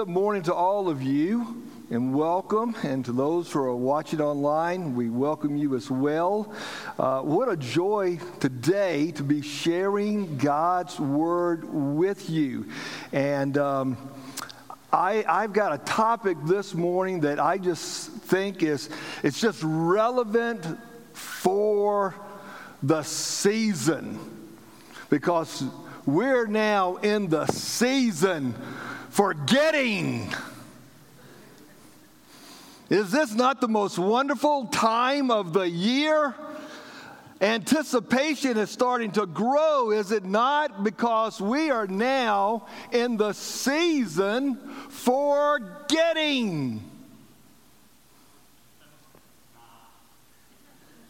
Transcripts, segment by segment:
Good morning to all of you and welcome. And to those who are watching online, we welcome you as well. Uh, what a joy today to be sharing God's Word with you. And um, I, I've got a topic this morning that I just think is it's just relevant for the season because we're now in the season forgetting. Is this not the most wonderful time of the year? Anticipation is starting to grow, is it not? Because we are now in the season for getting.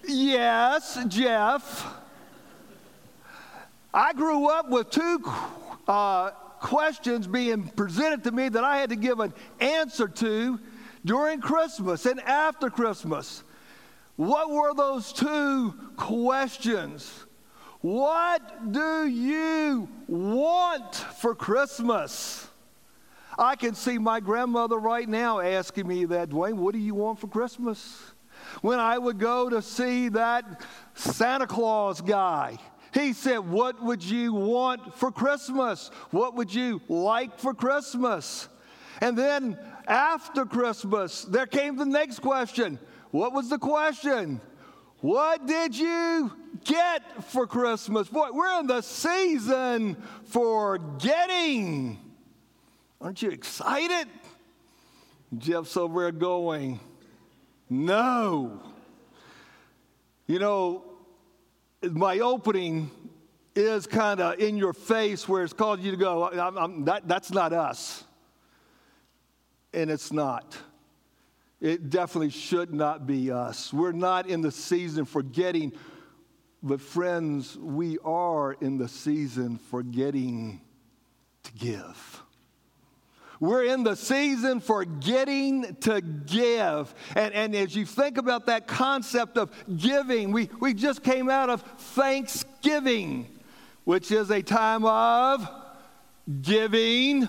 Yes, Jeff. I grew up with two uh, questions being presented to me that I had to give an answer to during Christmas and after Christmas. What were those two questions? What do you want for Christmas? I can see my grandmother right now asking me that, Dwayne, what do you want for Christmas? When I would go to see that Santa Claus guy, he said, What would you want for Christmas? What would you like for Christmas? And then after Christmas, there came the next question. What was the question? What did you get for Christmas? Boy, we're in the season for getting. Aren't you excited? Jeff's over there going, No. You know, my opening is kind of in your face where it's called you to go, I'm, I'm, that, that's not us. And it's not. It definitely should not be us. We're not in the season for getting, but friends, we are in the season for getting to give. We're in the season for getting to give. And, and as you think about that concept of giving, we, we just came out of Thanksgiving, which is a time of giving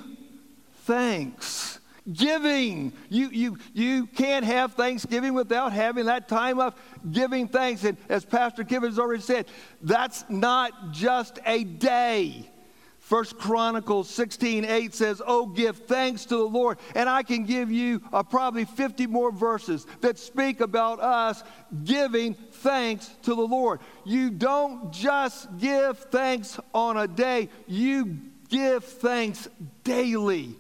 thanks. Giving. You, you, you can't have Thanksgiving without having that time of giving thanks. And as Pastor Kevin has already said, that's not just a day. First Chronicles 16, 8 says, Oh, give thanks to the Lord. And I can give you uh, probably 50 more verses that speak about us giving thanks to the Lord. You don't just give thanks on a day, you give thanks daily.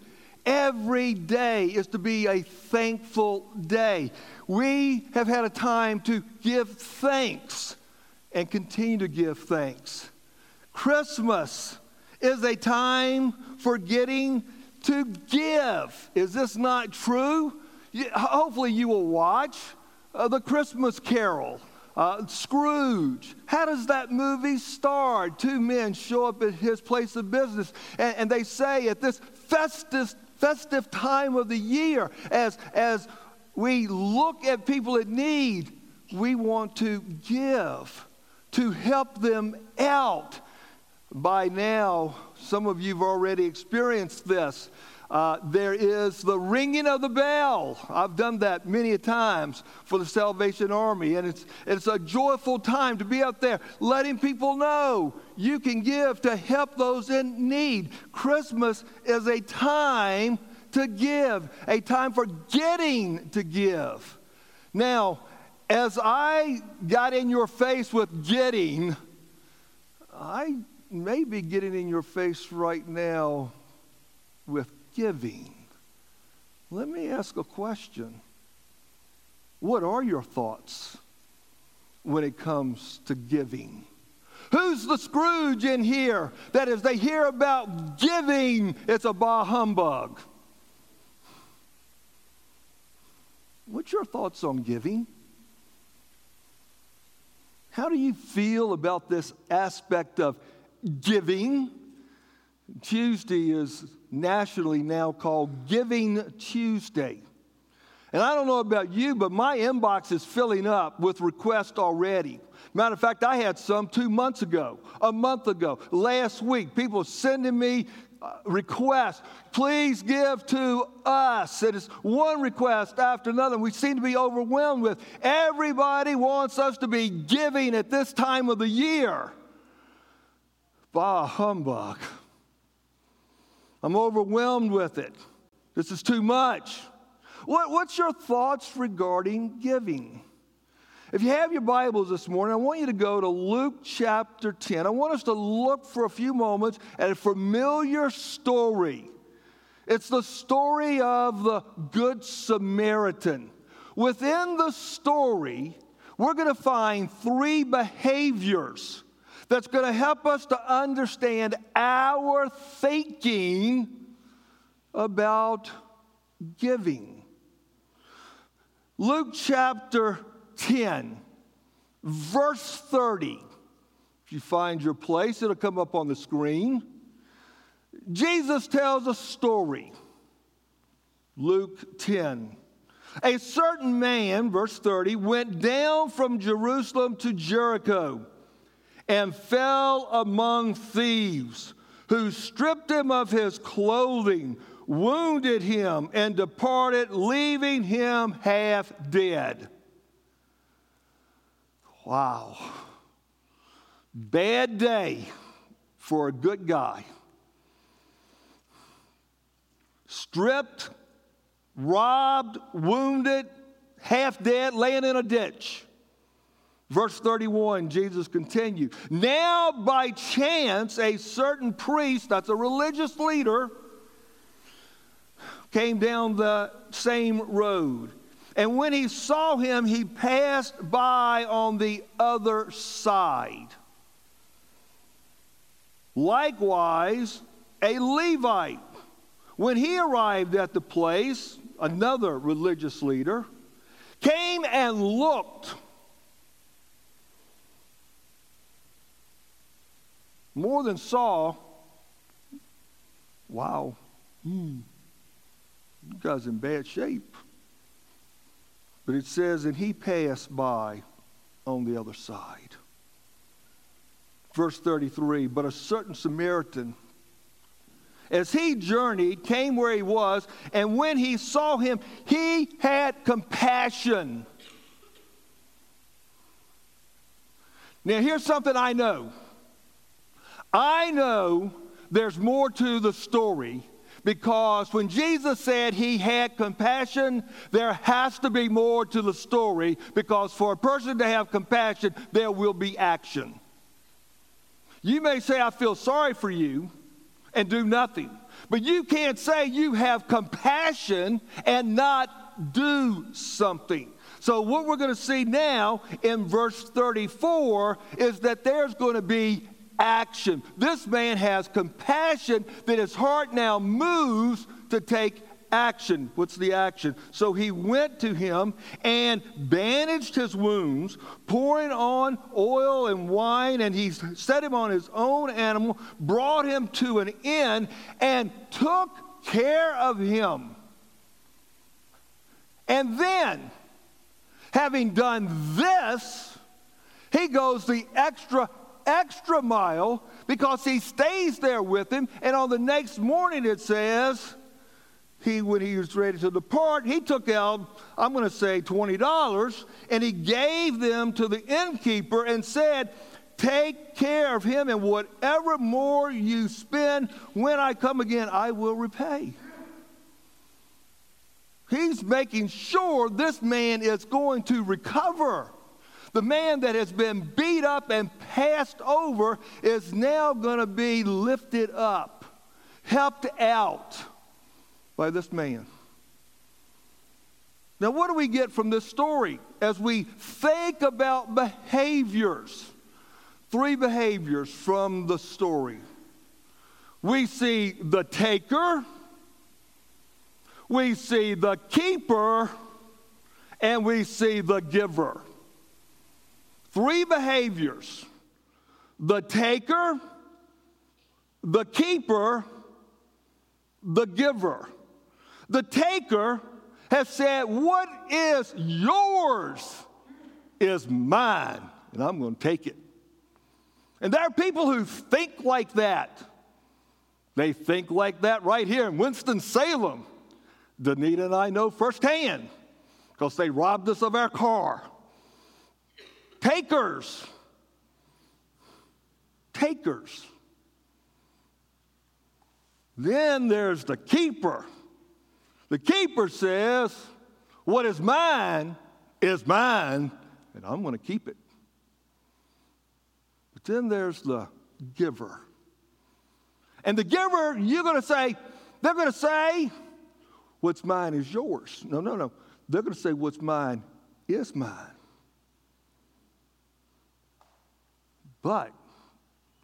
Every day is to be a thankful day. We have had a time to give thanks and continue to give thanks. Christmas is a time for getting to give. Is this not true? Hopefully, you will watch uh, The Christmas Carol. Uh, Scrooge. How does that movie start? Two men show up at his place of business, and, and they say at this festive, festive time of the year, as, as we look at people in need, we want to give to help them out by now, some of you have already experienced this. Uh, there is the ringing of the bell. I've done that many times for the Salvation Army, and it's, it's a joyful time to be out there letting people know you can give to help those in need. Christmas is a time to give, a time for getting to give. Now, as I got in your face with getting, I may be getting in your face right now with giving. Let me ask a question. What are your thoughts when it comes to giving? Who's the Scrooge in here that as they hear about giving, it's a bah humbug? What's your thoughts on giving? How do you feel about this aspect of giving. Tuesday is nationally now called Giving Tuesday. And I don't know about you, but my inbox is filling up with requests already. Matter of fact, I had some two months ago, a month ago, last week. People sending me uh, requests. Please give to us. It is one request after another. We seem to be overwhelmed with. Everybody wants us to be giving at this time of the year. Bah, humbug. I'm overwhelmed with it. This is too much. What, what's your thoughts regarding giving? If you have your Bibles this morning, I want you to go to Luke chapter 10. I want us to look for a few moments at a familiar story. It's the story of the Good Samaritan. Within the story, we're going to find three behaviors that's going to help us to understand our thinking about giving. Luke chapter 10, verse 30. If you find your place, it'll come up on the screen. Jesus tells a story. Luke 10. A certain man, verse 30, went down from Jerusalem to Jericho and fell among thieves who stripped him of his clothing, wounded him, and departed, leaving him half dead. Wow. Bad day for a good guy. Stripped, robbed, wounded, half dead, laying in a ditch. Verse 31, Jesus continued. Now, by chance, a certain priest, that's a religious leader, came down the same road. And when he saw him, he passed by on the other side. Likewise, a Levite, when he arrived at the place, another religious leader, came and looked. More than Saul. wow, hmm, you guys in bad shape. But it says, and he passed by on the other side. Verse 33 But a certain Samaritan, as he journeyed, came where he was, and when he saw him, he had compassion. Now, here's something I know. I know there's more to the story because when Jesus said he had compassion, there has to be more to the story because for a person to have compassion, there will be action. You may say, I feel sorry for you and do nothing, but you can't say you have compassion and not do something. So, what we're going to see now in verse 34 is that there's going to be action. This man has compassion that his heart now moves to take action. What's the action? So he went to him and bandaged his wounds, pouring on oil and wine, and he set him on his own animal, brought him to an inn, and took care of him. And then, having done this, he goes the extra extra mile because he stays there with him. And on the next morning, it says, he, when he was ready to depart, he took out, I'm going to say $20, and he gave them to the innkeeper and said, Take care of him, and whatever more you spend, when I come again, I will repay. He's making sure this man is going to recover. The man that has been beat up and passed over is now going to be lifted up, helped out by this man. Now, what do we get from this story as we think about behaviors? Three behaviors from the story. We see the taker, we see the keeper, and we see the giver. Three behaviors the taker, the keeper, the giver. The taker has said, What is yours is mine, and I'm going to take it. And there are people who think like that. They think like that right here in Winston-Salem. Danita and I know firsthand because they robbed us of our car. Takers. Takers. Then there's the keeper. The keeper says, What is mine is mine, and I'm going to keep it. But then there's the giver. And the giver, you're going to say, they're going to say, What's mine is yours. No, no, no. They're going to say, What's mine is mine. But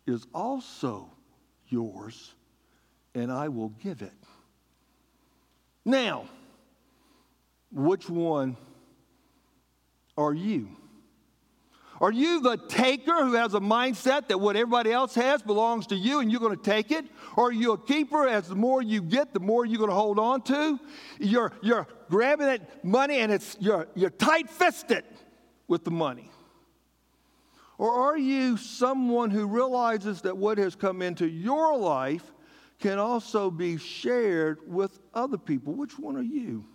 is also yours, and I will give it. Now, which one are you? Are you the taker who has a mindset that what everybody else has belongs to you and you're going to take it? Or are you a keeper? As the more you get, the more you're going to hold on to? You're, you're grabbing that money and it's, you're, you're tight fisted with the money. Or are you someone who realizes that what has come into your life can also be shared with other people? Which one are you?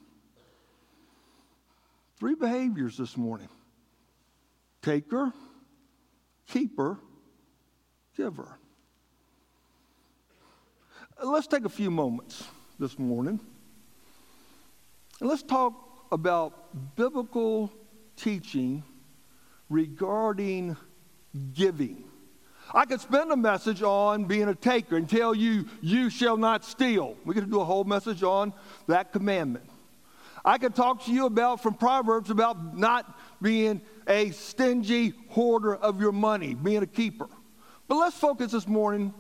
Three behaviors this morning taker, keeper, giver. Let's take a few moments this morning and let's talk about biblical teaching regarding giving. I could spend a message on being a taker and tell you, you shall not steal. We could do a whole message on that commandment. I could talk to you about from Proverbs about not being a stingy hoarder of your money, being a keeper. But let's focus this morning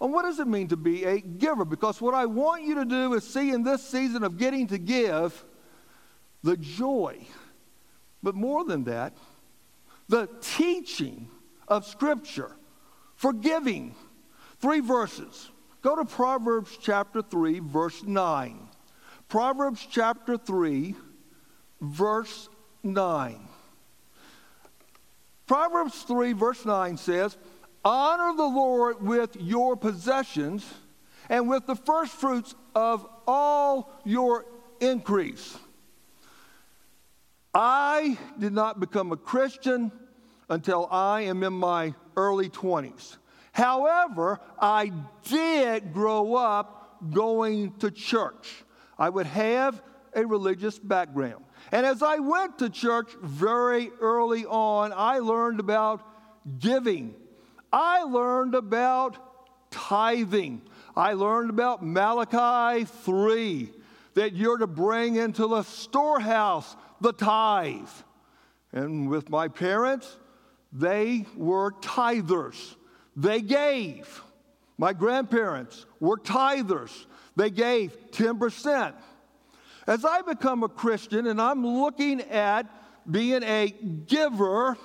on what does it mean to be a giver because what I want you to do is see in this season of getting to give the joy. But more than that, the teaching of Scripture, forgiving. Three verses. Go to Proverbs chapter 3, verse 9. Proverbs chapter 3, verse 9. Proverbs 3, verse 9 says, Honor the Lord with your possessions and with the first fruits of all your increase. I did not become a Christian until I am in my early 20s. However, I did grow up going to church. I would have a religious background. And as I went to church very early on, I learned about giving. I learned about tithing. I learned about Malachi 3 that you're to bring into the storehouse the tithe. And with my parents, they were tithers. They gave. My grandparents were tithers. They gave 10%. As I become a Christian and I'm looking at being a giver,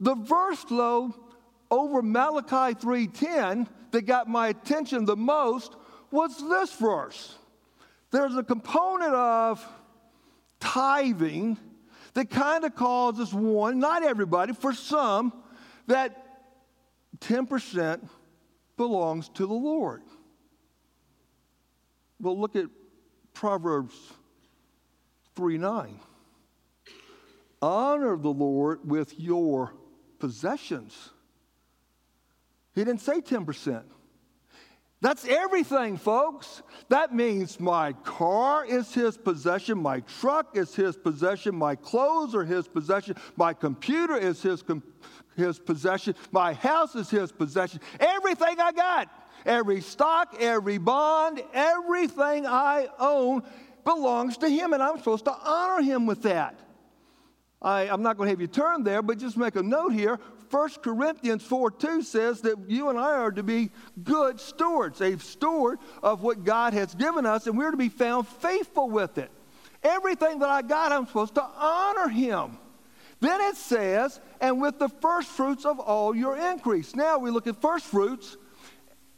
the verse though over Malachi 3:10 that got my attention the most was this verse. There's a component of tithing that kind of causes one, not everybody, for some, that 10% belongs to the Lord. Well, look at Proverbs 3 9. Honor the Lord with your possessions. He didn't say 10%. That's everything, folks. That means my car is his possession, my truck is his possession, my clothes are his possession, my computer is his, com- his possession, my house is his possession. Everything I got, every stock, every bond, everything I own belongs to him, and I'm supposed to honor him with that. I, am not going to have you turn there, but just make a note here. 1 Corinthians 4 2 says that you and I are to be good stewards, a steward of what God has given us, and we're to be found faithful with it. Everything that I got, I'm supposed to honor Him. Then it says, and with the first fruits of all your increase. Now we look at first fruits.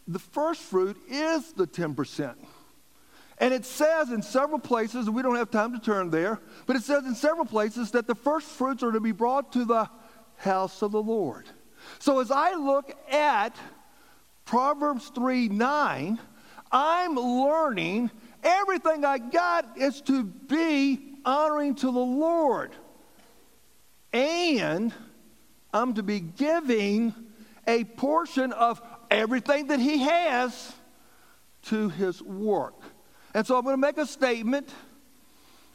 The first fruit is the 10%. And it says in several places, we don't have time to turn there, but it says in several places that the first fruits are to be brought to the house of the Lord. So as I look at Proverbs 3 9, I'm learning everything I got is to be honoring to the Lord. And I'm to be giving a portion of everything that He has to His work. And so I'm going to make a statement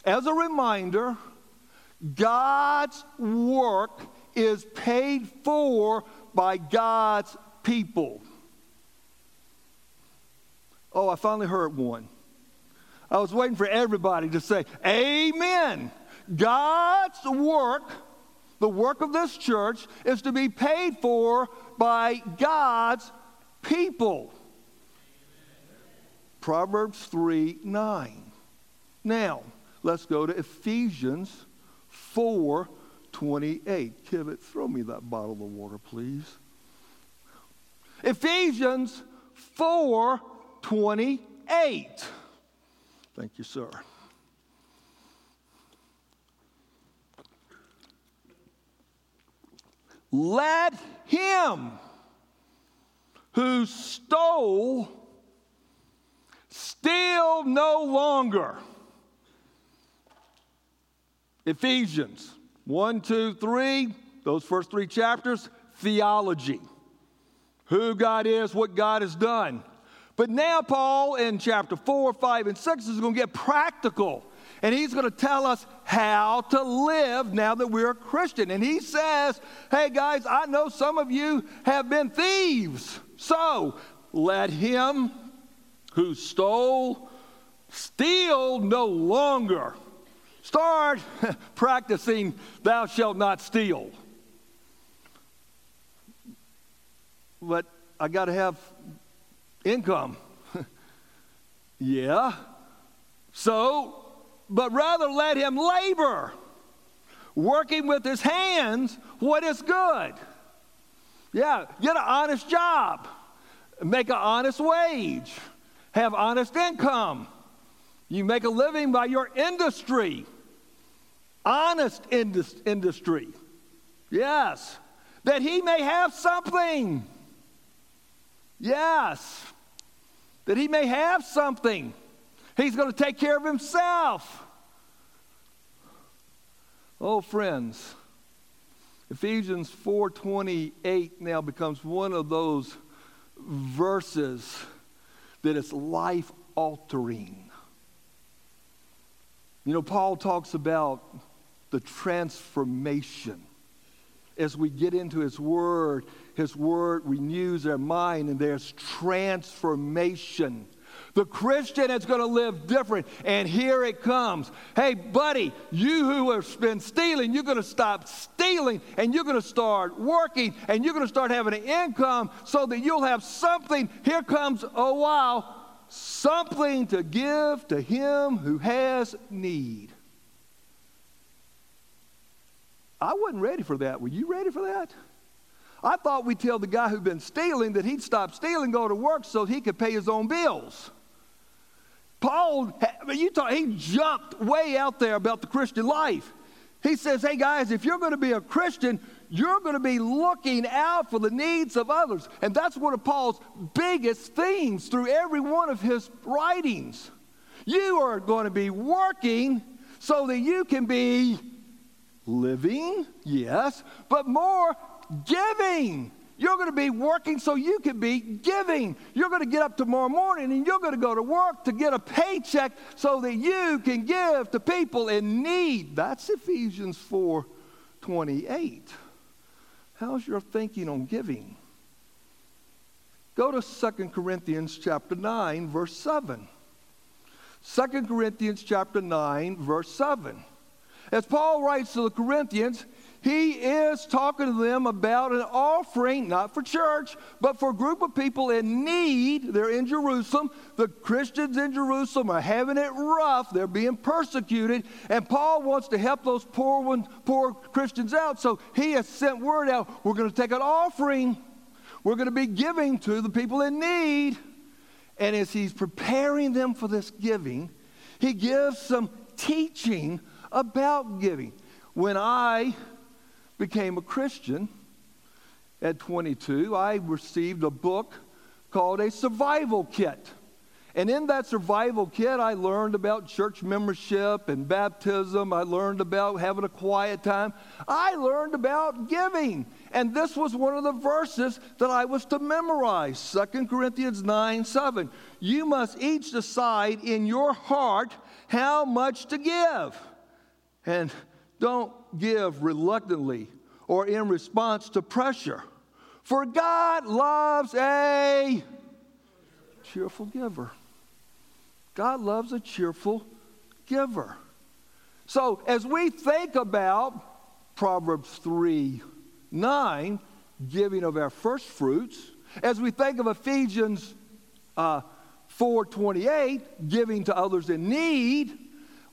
as a reminder God's work is paid for by God's people. Oh, I finally heard one. I was waiting for everybody to say, Amen. God's work, the work of this church, is to be paid for by God's people. Proverbs 3 9. Now, let's go to Ephesians 4 28. Kivit, throw me that bottle of water, please. Ephesians 4 28. Thank you, sir. Let him who stole steal no longer. Ephesians 1, 2, 3, those first three chapters, theology. Who God is, what God has done. But now, Paul in chapter 4, 5, and 6 is going to get practical. And he's going to tell us how to live now that we're a Christian. And he says, Hey guys, I know some of you have been thieves. So let him who stole steal no longer. Start practicing, thou shalt not steal. But I got to have income. yeah. So, but rather let him labor, working with his hands what is good. Yeah, get an honest job, make an honest wage, have honest income. You make a living by your industry, honest indus- industry. Yes, that he may have something. Yes that he may have something. He's going to take care of himself. Oh, friends, Ephesians 4:28 now becomes one of those verses that is life altering. You know, Paul talks about the transformation. As we get into his word, his word renews our mind and there's transformation. The Christian is going to live different. And here it comes. Hey, buddy, you who have been stealing, you're going to stop stealing and you're going to start working and you're going to start having an income so that you'll have something. Here comes, a while, something to give to him who has need. I wasn't ready for that. Were you ready for that? I thought we'd tell the guy who'd been stealing that he'd stop stealing, go to work so he could pay his own bills. Paul, you thought he jumped way out there about the Christian life. He says, hey guys, if you're going to be a Christian, you're going to be looking out for the needs of others. And that's one of Paul's biggest themes through every one of his writings. You are going to be working so that you can be living, yes, but more giving. You're going to be working so you can be giving. You're going to get up tomorrow morning and you're going to go to work to get a paycheck so that you can give to people in need. That's Ephesians 4 28. How's your thinking on giving? Go to 2 Corinthians chapter 9, verse 7. 2 Corinthians chapter 9, verse 7. As Paul writes to the Corinthians, he is talking to them about an offering, not for church, but for a group of people in need. They're in Jerusalem. The Christians in Jerusalem are having it rough. They're being persecuted. And Paul wants to help those poor, one, poor Christians out. So he has sent word out we're going to take an offering, we're going to be giving to the people in need. And as he's preparing them for this giving, he gives some teaching about giving. When I became a Christian at 22, I received a book called A Survival Kit. And in that survival kit, I learned about church membership and baptism. I learned about having a quiet time. I learned about giving. And this was one of the verses that I was to memorize 2 Corinthians 9 7. You must each decide in your heart how much to give. And don't give reluctantly or in response to pressure. For God loves a cheerful giver. God loves a cheerful giver. So, as we think about Proverbs 3 9, giving of our first fruits, as we think of Ephesians uh, 4 28, giving to others in need,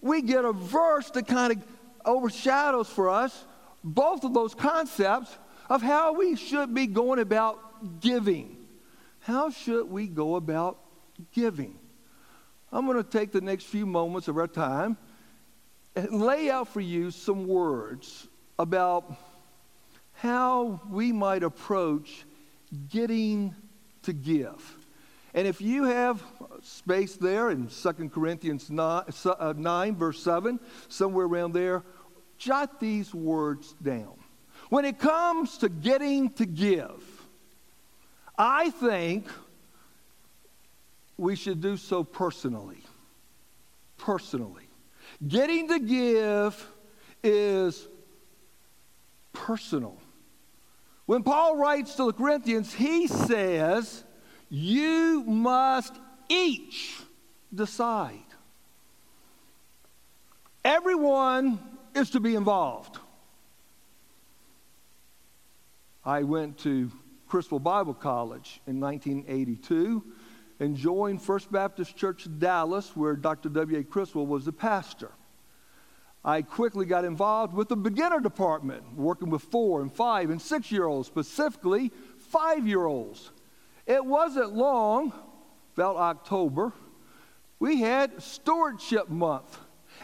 we get a verse that kind of overshadows for us both of those concepts of how we should be going about giving. How should we go about giving? I'm going to take the next few moments of our time and lay out for you some words about how we might approach getting to give. And if you have space there in 2 Corinthians 9, uh, 9, verse 7, somewhere around there, jot these words down. When it comes to getting to give, I think we should do so personally. Personally. Getting to give is personal. When Paul writes to the Corinthians, he says, You must each decide. Everyone is to be involved. I went to Criswell Bible College in 1982 and joined First Baptist Church Dallas, where Dr. W.A. Criswell was the pastor. I quickly got involved with the beginner department, working with four and five and six year olds, specifically five year olds. It wasn't long, about October, we had Stewardship Month.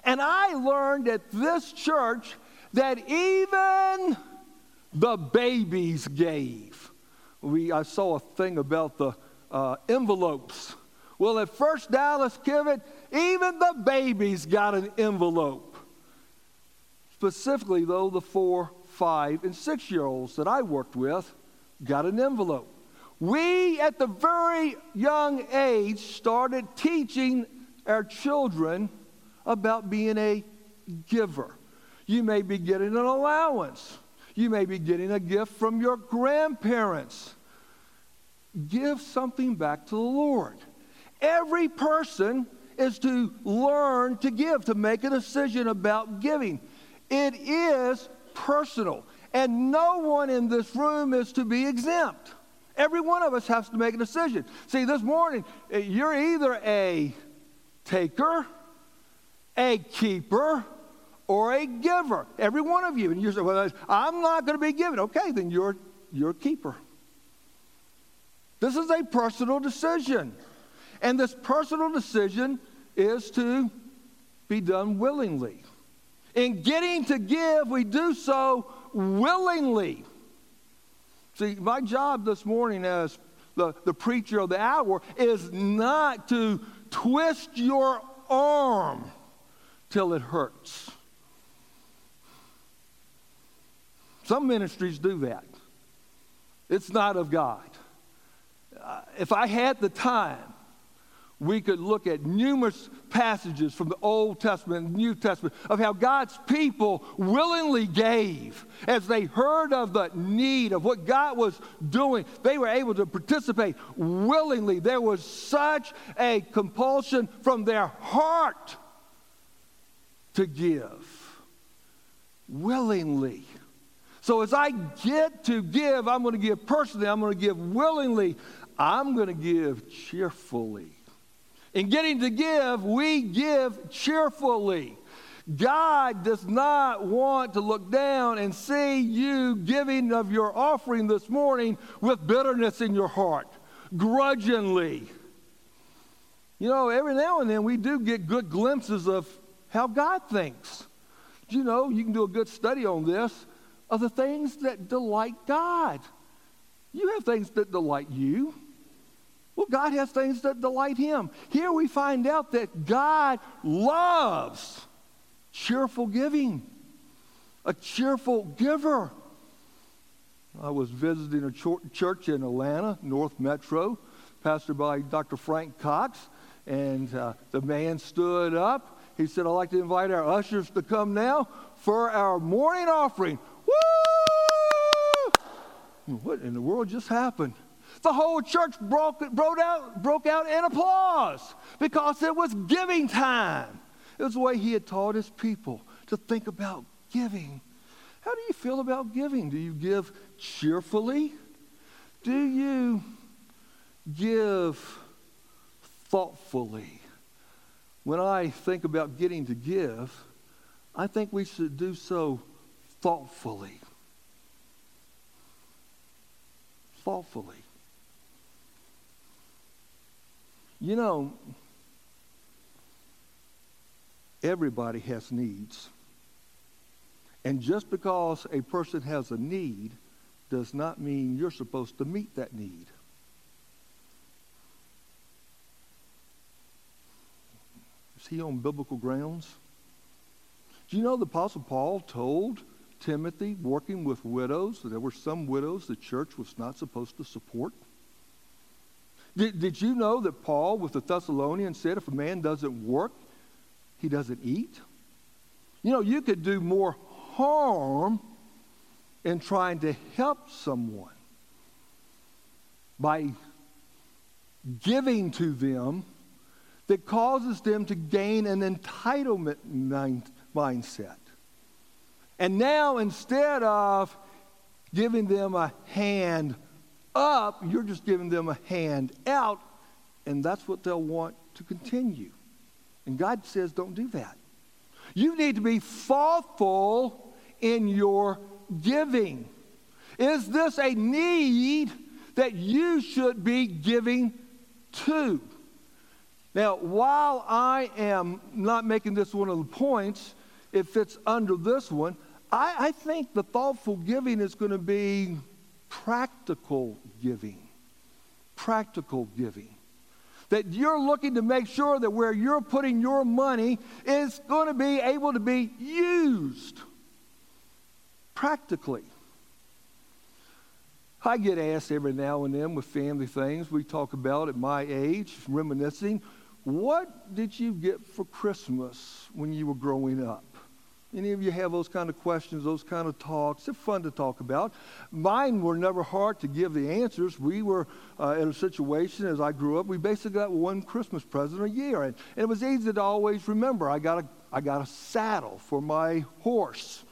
And I learned at this church that even the babies gave. We, I saw a thing about the uh, envelopes. Well, at First Dallas Kivet, even the babies got an envelope. Specifically, though, the four, five, and six year olds that I worked with got an envelope. We, at the very young age, started teaching our children about being a giver. You may be getting an allowance, you may be getting a gift from your grandparents give something back to the Lord. Every person is to learn to give, to make a decision about giving. It is personal, and no one in this room is to be exempt. Every one of us has to make a decision. See, this morning, eh, you're either a taker, a keeper, or a giver. Every one of you. And you say, well, I'm not going to be given. Okay, then you're, you're a keeper. This is a personal decision. And this personal decision is to be done willingly. In getting to give, we do so willingly. See, my job this morning as the, the preacher of the hour is not to twist your arm till it hurts. Some ministries do that. It's not of God uh, if I had the time, we could look at numerous passages from the Old Testament and New Testament of how God's people willingly gave as they heard of the need of what God was doing. They were able to participate willingly. There was such a compulsion from their heart to give willingly. So as I get to give, I'm going to give personally, I'm going to give willingly. I'm going to give cheerfully. In getting to give, we give cheerfully. God does not want to look down and see you giving of your offering this morning with bitterness in your heart, grudgingly. You know, every now and then we do get good glimpses of how God thinks. You know, you can do a good study on this of the things that delight God. You have things that delight you. Well, God has things that delight Him. Here we find out that God loves cheerful giving, a cheerful giver. I was visiting a church in Atlanta, North Metro, pastored by Dr. Frank Cox, and uh, the man stood up. He said, I'd like to invite our ushers to come now for our morning offering. Woo! What in the world just happened? The whole church broke, broke, out, broke out in applause because it was giving time. It was the way he had taught his people to think about giving. How do you feel about giving? Do you give cheerfully? Do you give thoughtfully? When I think about getting to give, I think we should do so thoughtfully. Thoughtfully. You know, everybody has needs. And just because a person has a need does not mean you're supposed to meet that need. Is he on biblical grounds? Do you know the Apostle Paul told Timothy, working with widows, that there were some widows the church was not supposed to support? Did, did you know that Paul, with the Thessalonians, said if a man doesn't work, he doesn't eat? You know, you could do more harm in trying to help someone by giving to them that causes them to gain an entitlement mind, mindset. And now, instead of giving them a hand up, you're just giving them a hand out, and that's what they'll want to continue. And God says, don't do that. You need to be thoughtful in your giving. Is this a need that you should be giving to? Now, while I am not making this one of the points, it fits under this one. I, I think the thoughtful giving is going to be practical giving. Practical giving. That you're looking to make sure that where you're putting your money is going to be able to be used practically. I get asked every now and then with family things we talk about at my age, reminiscing, what did you get for Christmas when you were growing up? Any of you have those kind of questions, those kind of talks? They're fun to talk about. Mine were never hard to give the answers. We were uh, in a situation as I grew up, we basically got one Christmas present a year. And, and it was easy to always remember. I got, a, I got a saddle for my horse.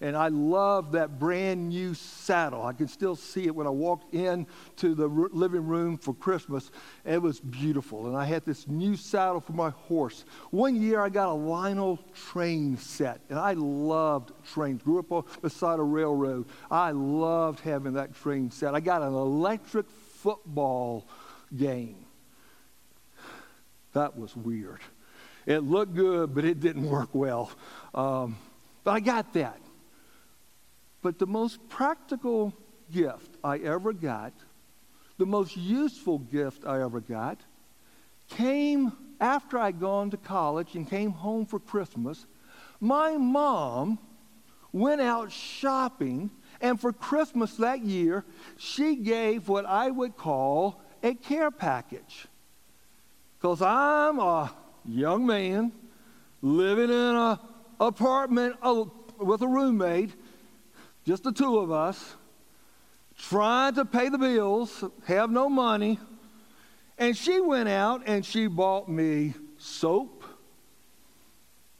And I love that brand new saddle. I can still see it when I walked in to the r- living room for Christmas. It was beautiful. And I had this new saddle for my horse. One year I got a Lionel train set. And I loved trains. Grew up beside a railroad. I loved having that train set. I got an electric football game. That was weird. It looked good, but it didn't work well. Um, but I got that. But the most practical gift I ever got, the most useful gift I ever got, came after I'd gone to college and came home for Christmas. My mom went out shopping, and for Christmas that year, she gave what I would call a care package. Because I'm a young man living in an apartment uh, with a roommate just the two of us, trying to pay the bills, have no money. And she went out and she bought me soap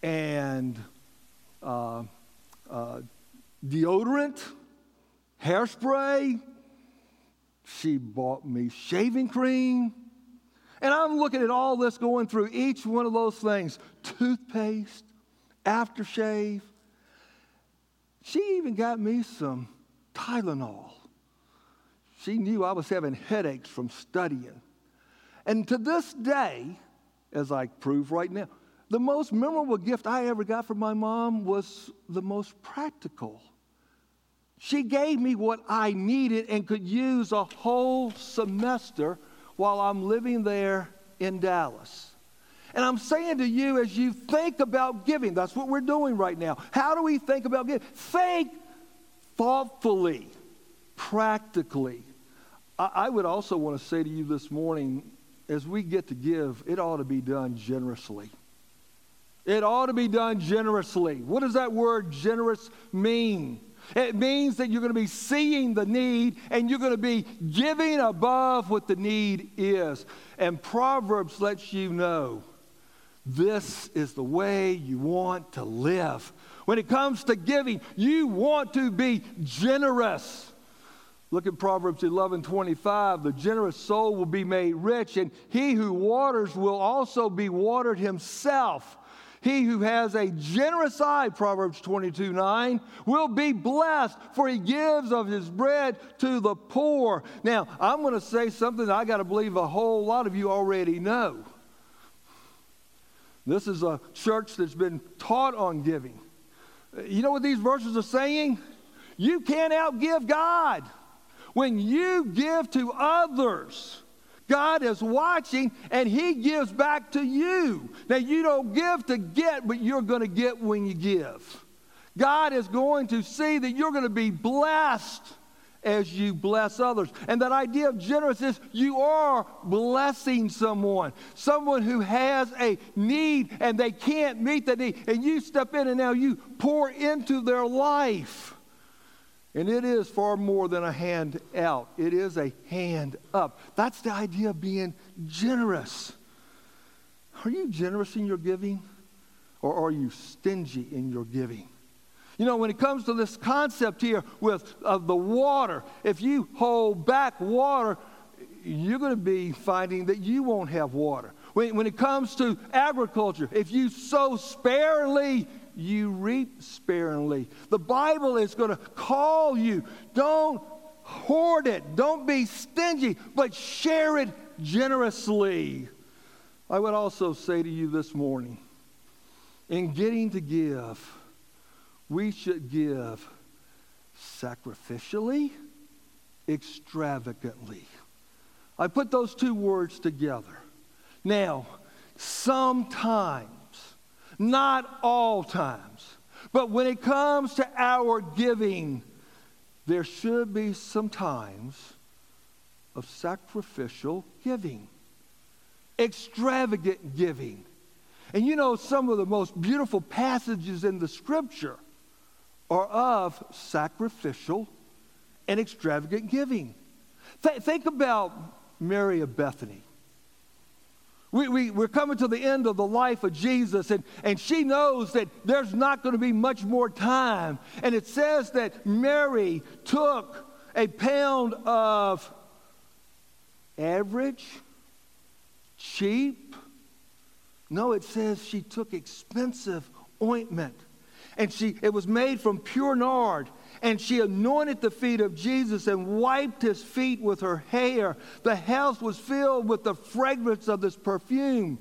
and uh, uh, deodorant, hairspray. She bought me shaving cream. And I'm looking at all this going through each one of those things toothpaste, aftershave, she even got me some Tylenol. She knew I was having headaches from studying. And to this day, as I prove right now, the most memorable gift I ever got from my mom was the most practical. She gave me what I needed and could use a whole semester while I'm living there in Dallas. And I'm saying to you, as you think about giving, that's what we're doing right now. How do we think about giving? Think thoughtfully, practically. I, I would also want to say to you this morning, as we get to give, it ought to be done generously. It ought to be done generously. What does that word generous mean? It means that you're going to be seeing the need and you're going to be giving above what the need is. And Proverbs lets you know this is the way you want to live. When it comes to giving, you want to be generous. Look at Proverbs 11 25. The generous soul will be made rich, and he who waters will also be watered himself. He who has a generous eye, Proverbs 22 9, will be blessed, for he gives of his bread to the poor. Now, I'm going to say something I got to believe a whole lot of you already know. This is a church that's been taught on giving. You know what these verses are saying? You can't outgive God. When you give to others, God is watching and He gives back to you. Now, you don't give to get, but you're going to get when you give. God is going to see that you're going to be blessed as you bless others. And that idea of generous is you are blessing someone, someone who has a need and they can't meet the need. And you step in and now you pour into their life. And it is far more than a hand out, it is a hand up. That's the idea of being generous. Are you generous in your giving or are you stingy in your giving? You know, when it comes to this concept here with of the water, if you hold back water, you're going to be finding that you won't have water. When, when it comes to agriculture, if you sow sparingly, you reap sparingly. The Bible is going to call you. Don't hoard it, don't be stingy, but share it generously. I would also say to you this morning in getting to give, we should give sacrificially, extravagantly. I put those two words together. Now, sometimes not all times. But when it comes to our giving, there should be some times of sacrificial giving, extravagant giving. And you know, some of the most beautiful passages in the scripture are of sacrificial and extravagant giving. Th- think about Mary of Bethany. We, we, we're coming to the end of the life of Jesus, and, and she knows that there's not going to be much more time. And it says that Mary took a pound of average, cheap, no, it says she took expensive ointment. And she, it was made from pure nard and she anointed the feet of Jesus and wiped his feet with her hair. The house was filled with the fragrance of this perfume.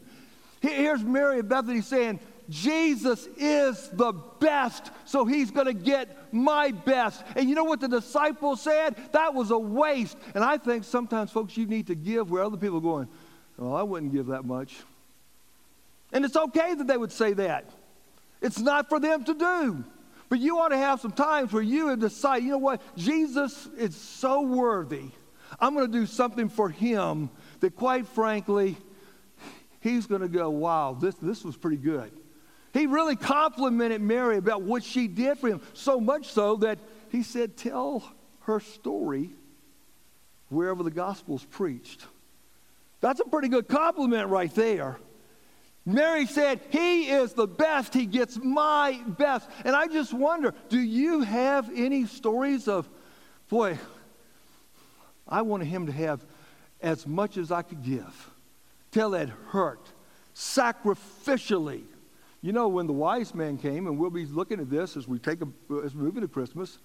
Here's Mary of Bethany saying, Jesus is the best, so he's going to get my best. And you know what the disciples said? That was a waste. And I think sometimes, folks, you need to give where other people are going, Well, I wouldn't give that much. And it's okay that they would say that. It's not for them to do. But you ought to have some times where you decide, you know what, Jesus is so worthy. I'm going to do something for him that, quite frankly, he's going to go, wow, this, this was pretty good. He really complimented Mary about what she did for him, so much so that he said, tell her story wherever the gospel's preached. That's a pretty good compliment right there. Mary said, He is the best. He gets my best. And I just wonder do you have any stories of, boy, I wanted him to have as much as I could give till it hurt, sacrificially. You know, when the wise man came, and we'll be looking at this as we take a, as we move into Christmas,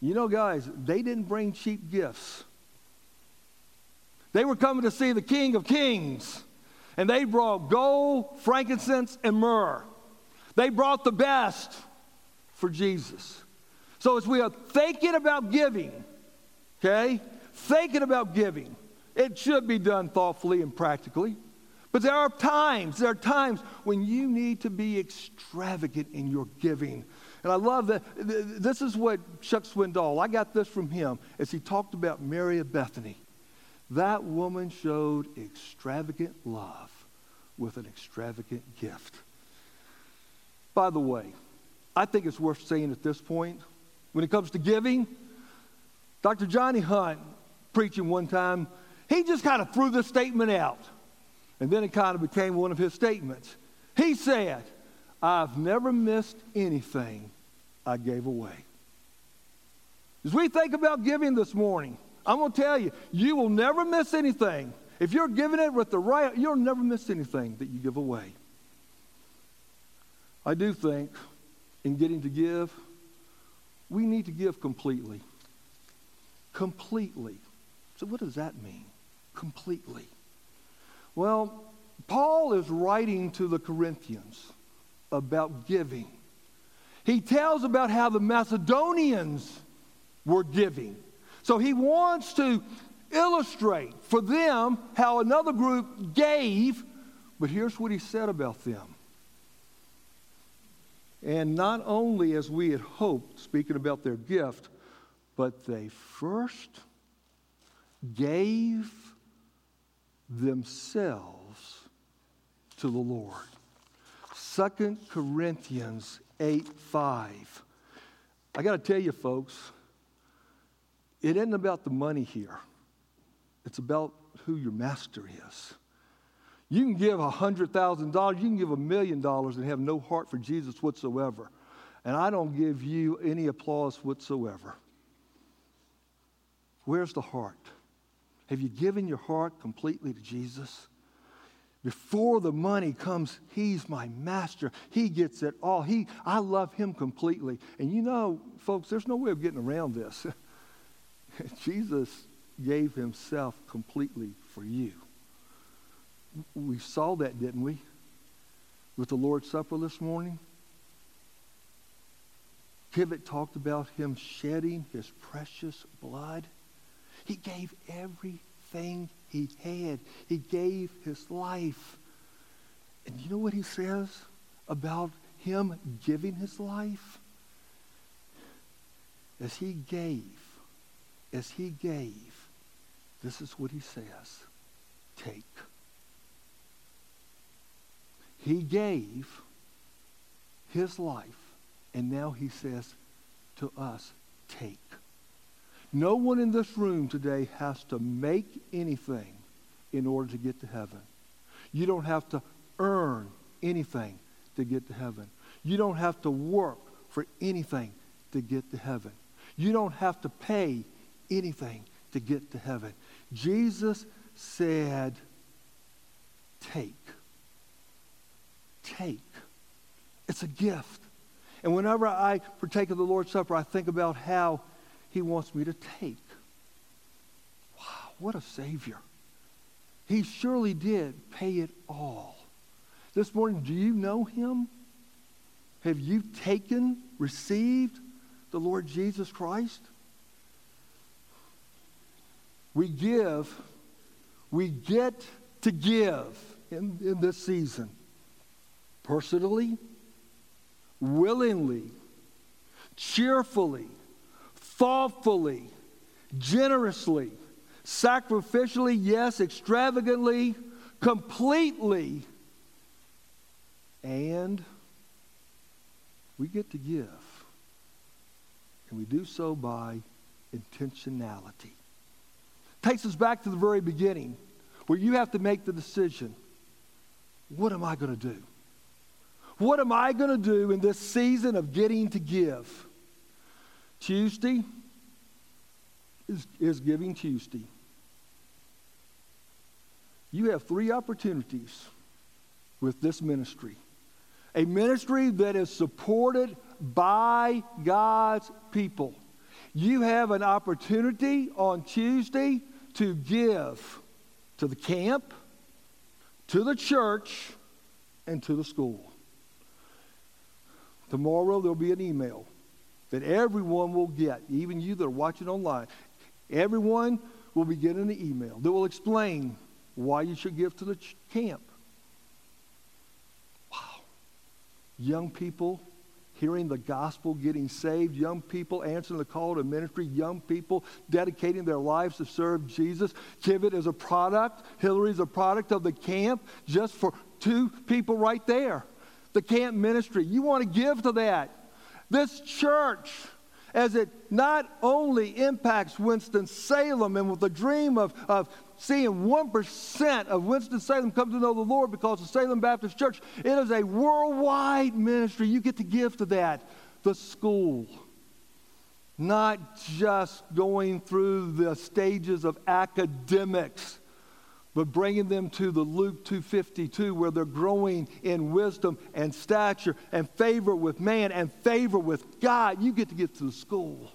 you know, guys, they didn't bring cheap gifts. They were coming to see the King of Kings. And they brought gold, frankincense, and myrrh. They brought the best for Jesus. So as we are thinking about giving, okay, thinking about giving, It should be done thoughtfully and practically. But there are times, there are times when you need to be extravagant in your giving. And I love that. This is what Chuck Swindoll, I got this from him as he talked about Mary of Bethany. That woman showed extravagant love with an extravagant gift. By the way, I think it's worth saying at this point, when it comes to giving, Dr. Johnny Hunt, preaching one time, he just kind of threw this statement out. And then it kind of became one of his statements. He said, I've never missed anything I gave away. As we think about giving this morning, I'm going to tell you, you will never miss anything. If you're giving it with the right, you'll never miss anything that you give away. I do think in getting to give, we need to give completely. Completely. So, what does that mean? Completely. Well, Paul is writing to the Corinthians about giving. He tells about how the Macedonians were giving. So he wants to illustrate for them how another group gave, but here's what he said about them. And not only as we had hoped, speaking about their gift, but they first gave themselves to the Lord. 2 Corinthians 8 5. I got to tell you, folks, it isn't about the money here, it's about who your master is. You can give $100,000, you can give a million dollars and have no heart for Jesus whatsoever. And I don't give you any applause whatsoever. Where's the heart? Have you given your heart completely to Jesus? Before the money comes, he's my master. He gets it all. He, I love him completely. And you know, folks, there's no way of getting around this. Jesus gave himself completely for you. We saw that, didn't we? With the Lord's Supper this morning. Pivot talked about him shedding his precious blood. He gave everything he had. He gave his life. And you know what he says about him giving his life? As he gave, as he gave, this is what he says take. He gave his life, and now he says to us, take. No one in this room today has to make anything in order to get to heaven. You don't have to earn anything to get to heaven. You don't have to work for anything to get to heaven. You don't have to pay anything to get to heaven. Jesus said, Take. Take. It's a gift. And whenever I partake of the Lord's Supper, I think about how he wants me to take. Wow, what a Savior. He surely did pay it all. This morning, do you know Him? Have you taken, received the Lord Jesus Christ? We give, we get to give in, in this season personally, willingly, cheerfully, thoughtfully, generously, sacrificially, yes, extravagantly, completely, and we get to give. And we do so by intentionality. Takes us back to the very beginning where you have to make the decision what am I going to do? What am I going to do in this season of getting to give? Tuesday is, is Giving Tuesday. You have three opportunities with this ministry a ministry that is supported by God's people. You have an opportunity on Tuesday to give to the camp, to the church, and to the school. Tomorrow there'll be an email that everyone will get, even you that are watching online. Everyone will be getting an email that will explain why you should give to the ch- camp. Wow. Young people hearing the gospel, getting saved, young people answering the call to ministry, young people dedicating their lives to serve Jesus. Kivit is a product, Hillary is a product of the camp, just for two people right there. The camp ministry. You want to give to that. This church as it not only impacts Winston-Salem and with the dream of, of seeing 1% of Winston-Salem come to know the Lord because of Salem Baptist Church. It is a worldwide ministry. You get to give to that. The school. Not just going through the stages of academics, but bringing them to the Luke 252 where they're growing in wisdom and stature and favor with man and favor with God. You get to get to the school.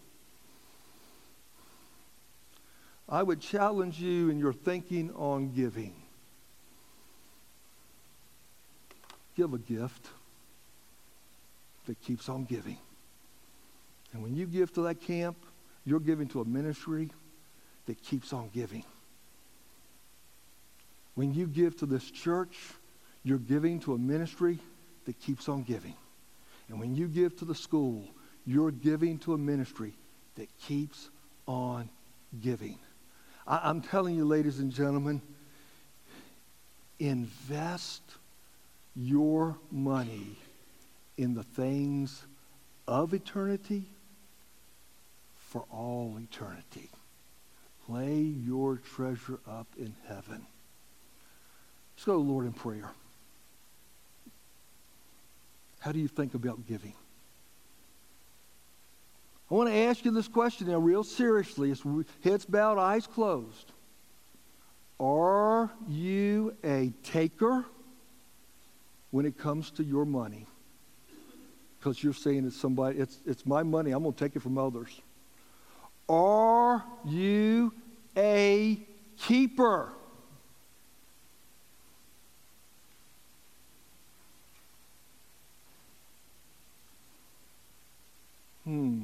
I would challenge you in your thinking on giving. Give a gift that keeps on giving. And when you give to that camp, you're giving to a ministry that keeps on giving. When you give to this church, you're giving to a ministry that keeps on giving. And when you give to the school, you're giving to a ministry that keeps on giving. I, am telling you, ladies and gentlemen, invest your money in the things of eternity for all eternity. Lay your treasure up in heaven. Let's go Lord in prayer. How do you think about giving? I want to ask you this question now, real seriously. It's heads bowed, eyes closed. Are you a taker when it comes to your money? Because you're saying it's somebody, it's, it's my money, I'm going to take it from others. Are you a keeper? Hmm.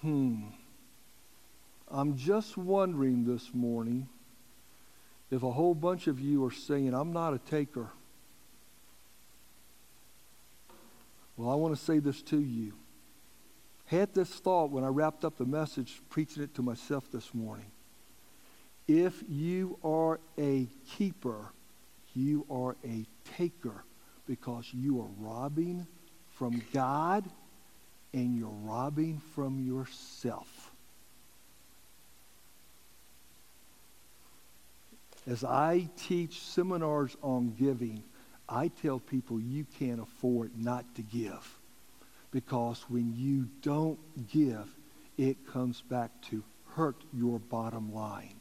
Hmm. I'm just wondering this morning if a whole bunch of you are saying, I'm not a taker. Well, I want to say this to you. Had this thought when I wrapped up the message, preaching it to myself this morning. If you are a keeper, you are a taker because you are robbing from God and you're robbing from yourself. As I teach seminars on giving, I tell people you can't afford not to give. Because when you don't give, it comes back to hurt your bottom line.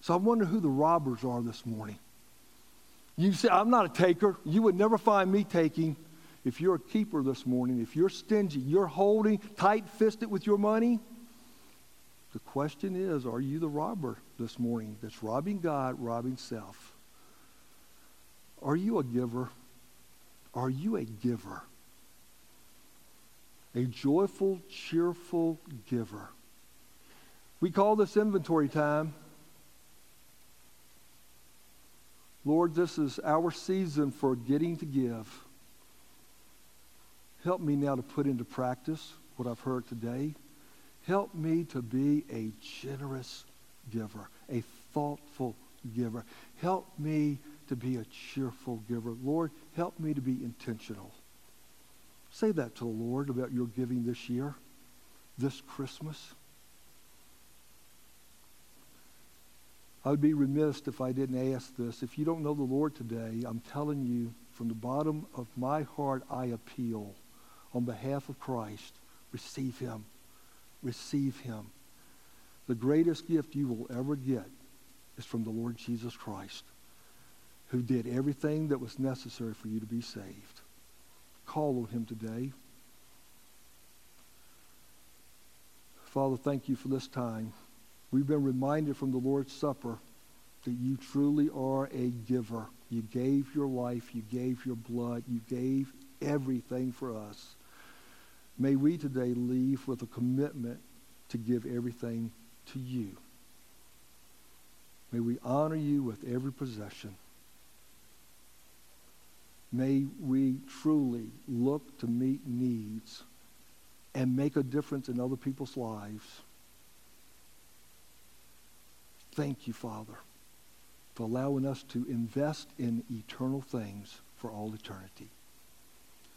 So I wonder who the robbers are this morning. You say, I'm not a taker. You would never find me taking if you're a keeper this morning, if you're stingy, you're holding tight fisted with your money, the question is are you the robber this morning that's robbing God, robbing self? Are you a giver? Are you a giver? A joyful, cheerful giver. We call this inventory time. Lord, this is our season for getting to give. Help me now to put into practice what I've heard today. Help me to be a generous giver, a thoughtful giver. Help me to be a cheerful giver. Lord, help me to be intentional. Say that to the Lord about your giving this year, this Christmas. I would be remiss if I didn't ask this. If you don't know the Lord today, I'm telling you from the bottom of my heart, I appeal on behalf of Christ, receive him. Receive him. The greatest gift you will ever get is from the Lord Jesus Christ, who did everything that was necessary for you to be saved. Call on him today. Father, thank you for this time. We've been reminded from the Lord's Supper that you truly are a giver. You gave your life, you gave your blood, you gave everything for us. May we today leave with a commitment to give everything to you. May we honor you with every possession. May we truly look to meet needs and make a difference in other people's lives. Thank you, Father, for allowing us to invest in eternal things for all eternity.